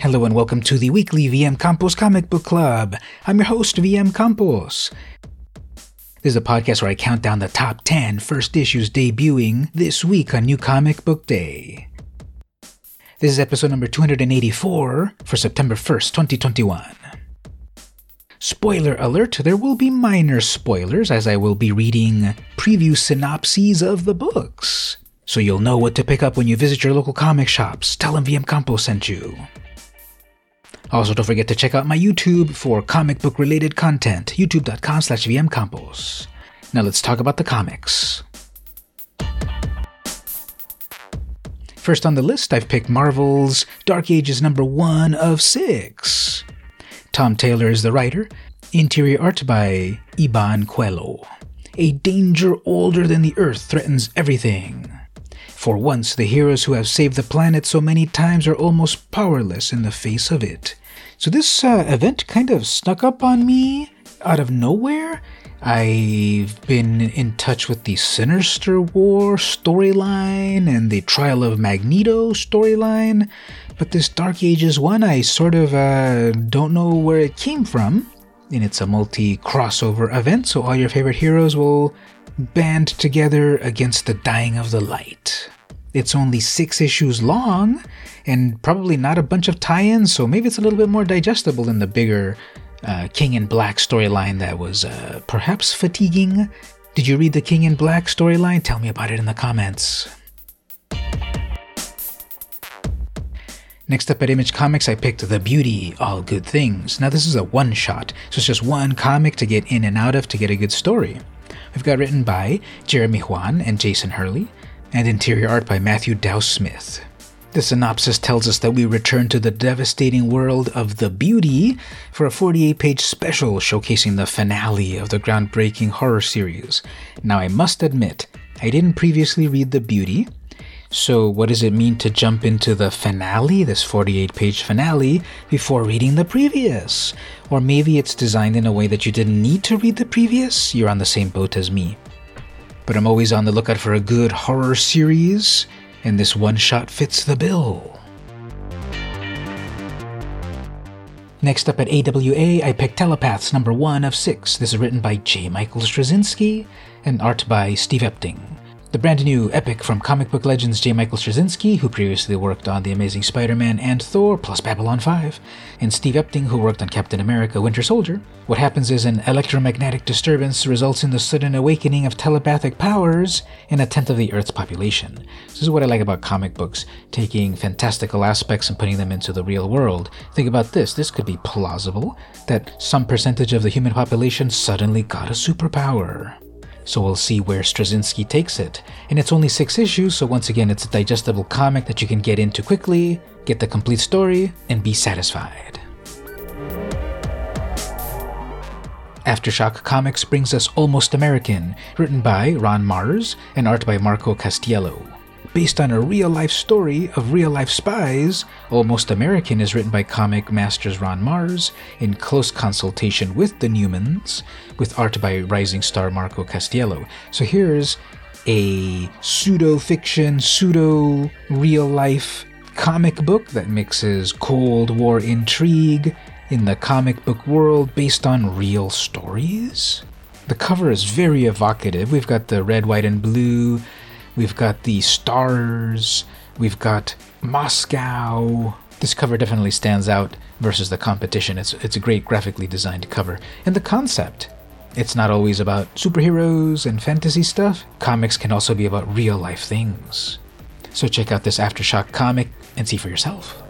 Hello and welcome to the weekly VM Campos Comic Book Club. I'm your host, VM Campos. This is a podcast where I count down the top 10 first issues debuting this week on New Comic Book Day. This is episode number 284 for September 1st, 2021. Spoiler alert, there will be minor spoilers as I will be reading preview synopses of the books. So you'll know what to pick up when you visit your local comic shops. Tell them VM Campos sent you. Also, don't forget to check out my YouTube for comic book related content, youtube.com slash vmcampos. Now let's talk about the comics. First on the list, I've picked Marvel's Dark Ages number one of six. Tom Taylor is the writer, interior art by Iban Coello. A danger older than the earth threatens everything. For once, the heroes who have saved the planet so many times are almost powerless in the face of it. So this uh, event kind of snuck up on me out of nowhere. I've been in touch with the Sinister War storyline and the Trial of Magneto storyline, but this Dark Ages one, I sort of uh, don't know where it came from. And it's a multi crossover event, so all your favorite heroes will band together against the dying of the light. It's only six issues long, and probably not a bunch of tie ins, so maybe it's a little bit more digestible than the bigger uh, King in Black storyline that was uh, perhaps fatiguing. Did you read the King in Black storyline? Tell me about it in the comments. Next up at Image Comics, I picked The Beauty, All Good Things. Now, this is a one shot, so it's just one comic to get in and out of to get a good story. We've got written by Jeremy Haun and Jason Hurley, and interior art by Matthew Dow Smith. The synopsis tells us that we return to the devastating world of The Beauty for a 48 page special showcasing the finale of the groundbreaking horror series. Now, I must admit, I didn't previously read The Beauty, so what does it mean to jump into the finale, this 48 page finale, before reading the previous? Or maybe it's designed in a way that you didn't need to read the previous? You're on the same boat as me. But I'm always on the lookout for a good horror series and this one shot fits the bill. Next up at AWA, I picked Telepaths number one of six. This is written by J. Michael Straczynski and art by Steve Epting. The brand new epic from comic book legends J. Michael Straczynski, who previously worked on The Amazing Spider Man and Thor, plus Babylon 5, and Steve Epting, who worked on Captain America Winter Soldier. What happens is an electromagnetic disturbance results in the sudden awakening of telepathic powers in a tenth of the Earth's population. This is what I like about comic books, taking fantastical aspects and putting them into the real world. Think about this this could be plausible that some percentage of the human population suddenly got a superpower so we'll see where Straczynski takes it. And it's only six issues, so once again, it's a digestible comic that you can get into quickly, get the complete story, and be satisfied. Aftershock Comics brings us Almost American, written by Ron Marz and art by Marco Castiello. Based on a real life story of real life spies, Almost American is written by comic masters Ron Marz in close consultation with the Newmans, with art by rising star Marco Castiello. So here's a pseudo fiction, pseudo real life comic book that mixes Cold War intrigue in the comic book world based on real stories. The cover is very evocative. We've got the red, white, and blue We've got the stars. We've got Moscow. This cover definitely stands out versus the competition. It's, it's a great graphically designed cover. And the concept. It's not always about superheroes and fantasy stuff. Comics can also be about real life things. So check out this Aftershock comic and see for yourself.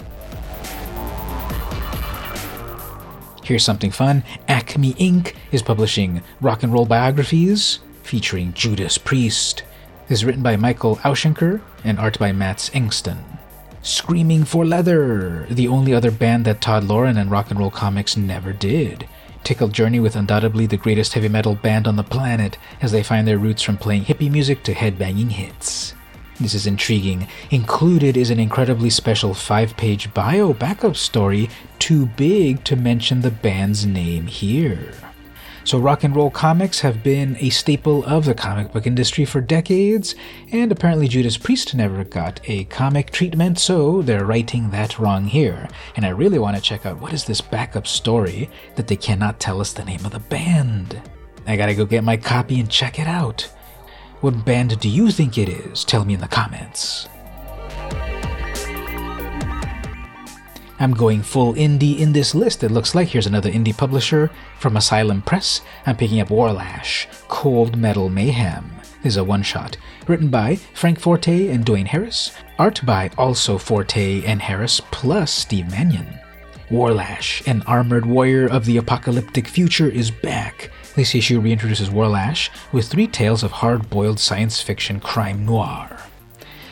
Here's something fun Acme Inc. is publishing rock and roll biographies featuring Judas Priest, is written by Michael Auschenker and art by Mats Engston. Screaming for Leather, the only other band that Todd Loren and Rock and Roll Comics never did. A journey with undoubtedly the greatest heavy metal band on the planet as they find their roots from playing hippie music to headbanging hits. This is intriguing. Included is an incredibly special five page bio backup story, too big to mention the band's name here. So, rock and roll comics have been a staple of the comic book industry for decades, and apparently Judas Priest never got a comic treatment, so they're writing that wrong here. And I really want to check out what is this backup story that they cannot tell us the name of the band. I gotta go get my copy and check it out. What band do you think it is? Tell me in the comments. I'm going full indie in this list. It looks like here's another indie publisher from Asylum Press. I'm picking up Warlash, Cold Metal Mayhem. This is a one shot. Written by Frank Forte and Dwayne Harris. Art by also Forte and Harris, plus Steve Mannion. Warlash, an armored warrior of the apocalyptic future, is back. This issue reintroduces Warlash with three tales of hard boiled science fiction crime noir.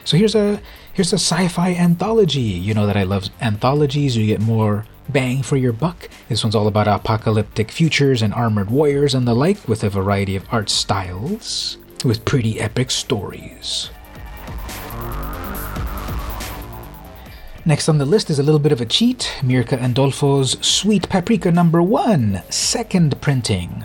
So here's a here's a sci-fi anthology. You know that I love anthologies. You get more bang for your buck. This one's all about apocalyptic futures and armored warriors and the like, with a variety of art styles, with pretty epic stories. Next on the list is a little bit of a cheat Mirka Andolfo's Sweet Paprika number one, second printing.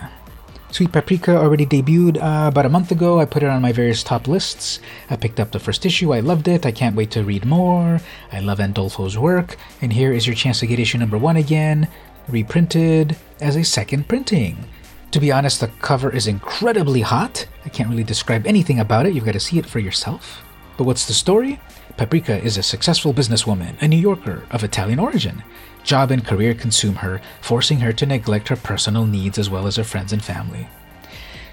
Sweet Paprika already debuted uh, about a month ago. I put it on my various top lists. I picked up the first issue. I loved it. I can't wait to read more. I love Andolfo's work. And here is your chance to get issue number one again, reprinted as a second printing. To be honest, the cover is incredibly hot. I can't really describe anything about it. You've got to see it for yourself. But what's the story? Paprika is a successful businesswoman, a New Yorker of Italian origin. Job and career consume her, forcing her to neglect her personal needs as well as her friends and family.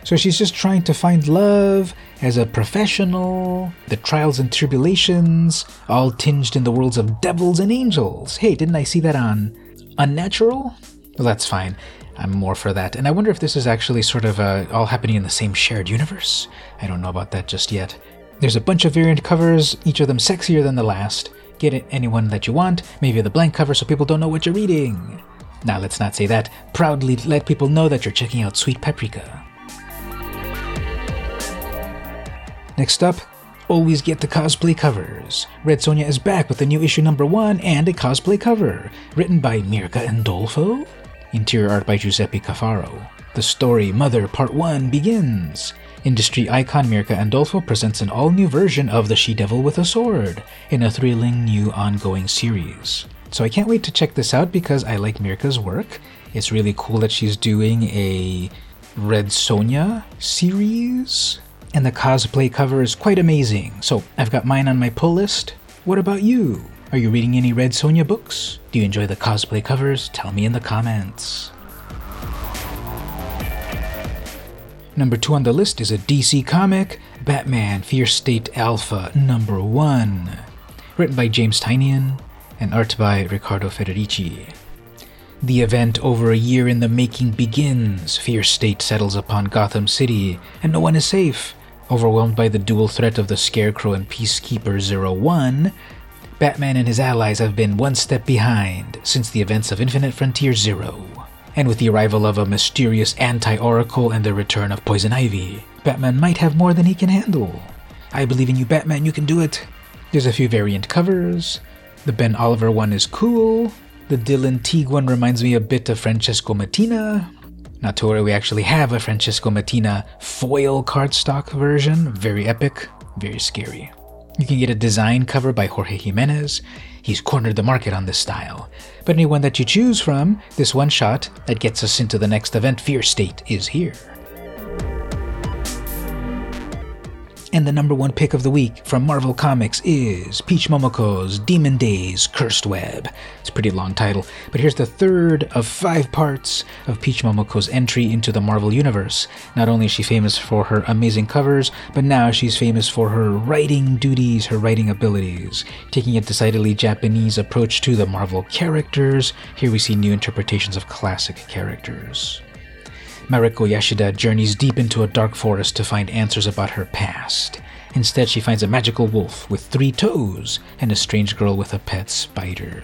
So she's just trying to find love as a professional, the trials and tribulations, all tinged in the worlds of devils and angels. Hey, didn't I see that on Unnatural? Well, that's fine. I'm more for that. And I wonder if this is actually sort of uh, all happening in the same shared universe. I don't know about that just yet. There's a bunch of variant covers, each of them sexier than the last. Get it anyone that you want, maybe the blank cover so people don't know what you're reading. Now, let's not say that. Proudly let people know that you're checking out Sweet Paprika. Next up, always get the cosplay covers. Red Sonja is back with a new issue number one and a cosplay cover, written by Mirka Andolfo. Interior art by Giuseppe Cafaro. The story Mother Part 1 begins. Industry icon Mirka Andolfo presents an all new version of The She Devil with a Sword in a thrilling new ongoing series. So I can't wait to check this out because I like Mirka's work. It's really cool that she's doing a Red Sonja series, and the cosplay cover is quite amazing. So I've got mine on my pull list. What about you? Are you reading any Red Sonja books? Do you enjoy the cosplay covers? Tell me in the comments. Number two on the list is a DC comic, Batman Fear State Alpha number one, written by James Tynion and art by Riccardo Federici. The event over a year in the making begins. Fear State settles upon Gotham City, and no one is safe. Overwhelmed by the dual threat of the Scarecrow and Peacekeeper Zero One, Batman and his allies have been one step behind since the events of Infinite Frontier Zero and with the arrival of a mysterious anti Oracle and the return of Poison Ivy, Batman might have more than he can handle. I believe in you, Batman, you can do it. There's a few variant covers. The Ben Oliver one is cool. The Dylan Teague one reminds me a bit of Francesco Mattina. Not to worry, we actually have a Francesco Mattina foil cardstock version. Very epic, very scary. You can get a design cover by Jorge Jimenez. He's cornered the market on this style. But anyone that you choose from, this one shot that gets us into the next event, Fear State, is here. And the number one pick of the week from Marvel Comics is Peach Momoko's Demon Days Cursed Web. It's a pretty long title, but here's the third of five parts of Peach Momoko's entry into the Marvel Universe. Not only is she famous for her amazing covers, but now she's famous for her writing duties, her writing abilities. Taking a decidedly Japanese approach to the Marvel characters, here we see new interpretations of classic characters. Mariko Yashida journeys deep into a dark forest to find answers about her past. Instead, she finds a magical wolf with three toes and a strange girl with a pet spider.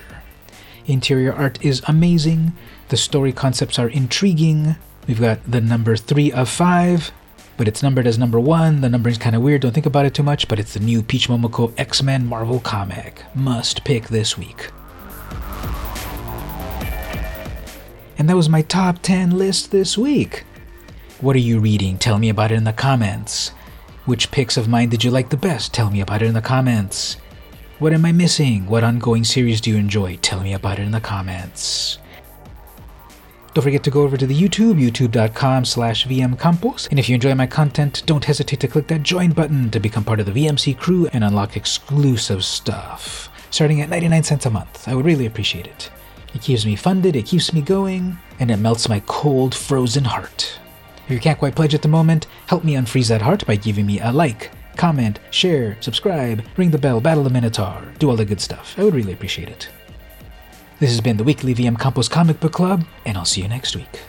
Interior art is amazing, the story concepts are intriguing. We've got the number three of five, but it's numbered as number one. The numbering's kind of weird, don't think about it too much, but it's the new Peach Momoko X Men Marvel comic. Must pick this week. And that was my top 10 list this week. What are you reading? Tell me about it in the comments. Which picks of mine did you like the best? Tell me about it in the comments. What am I missing? What ongoing series do you enjoy? Tell me about it in the comments. Don't forget to go over to the YouTube, youtube.com slash vmcampos. And if you enjoy my content, don't hesitate to click that join button to become part of the VMC crew and unlock exclusive stuff. Starting at 99 cents a month. I would really appreciate it. It keeps me funded, it keeps me going, and it melts my cold, frozen heart. If you can't quite pledge at the moment, help me unfreeze that heart by giving me a like, comment, share, subscribe, ring the bell, battle the Minotaur, do all the good stuff. I would really appreciate it. This has been the weekly VM Campos Comic Book Club, and I'll see you next week.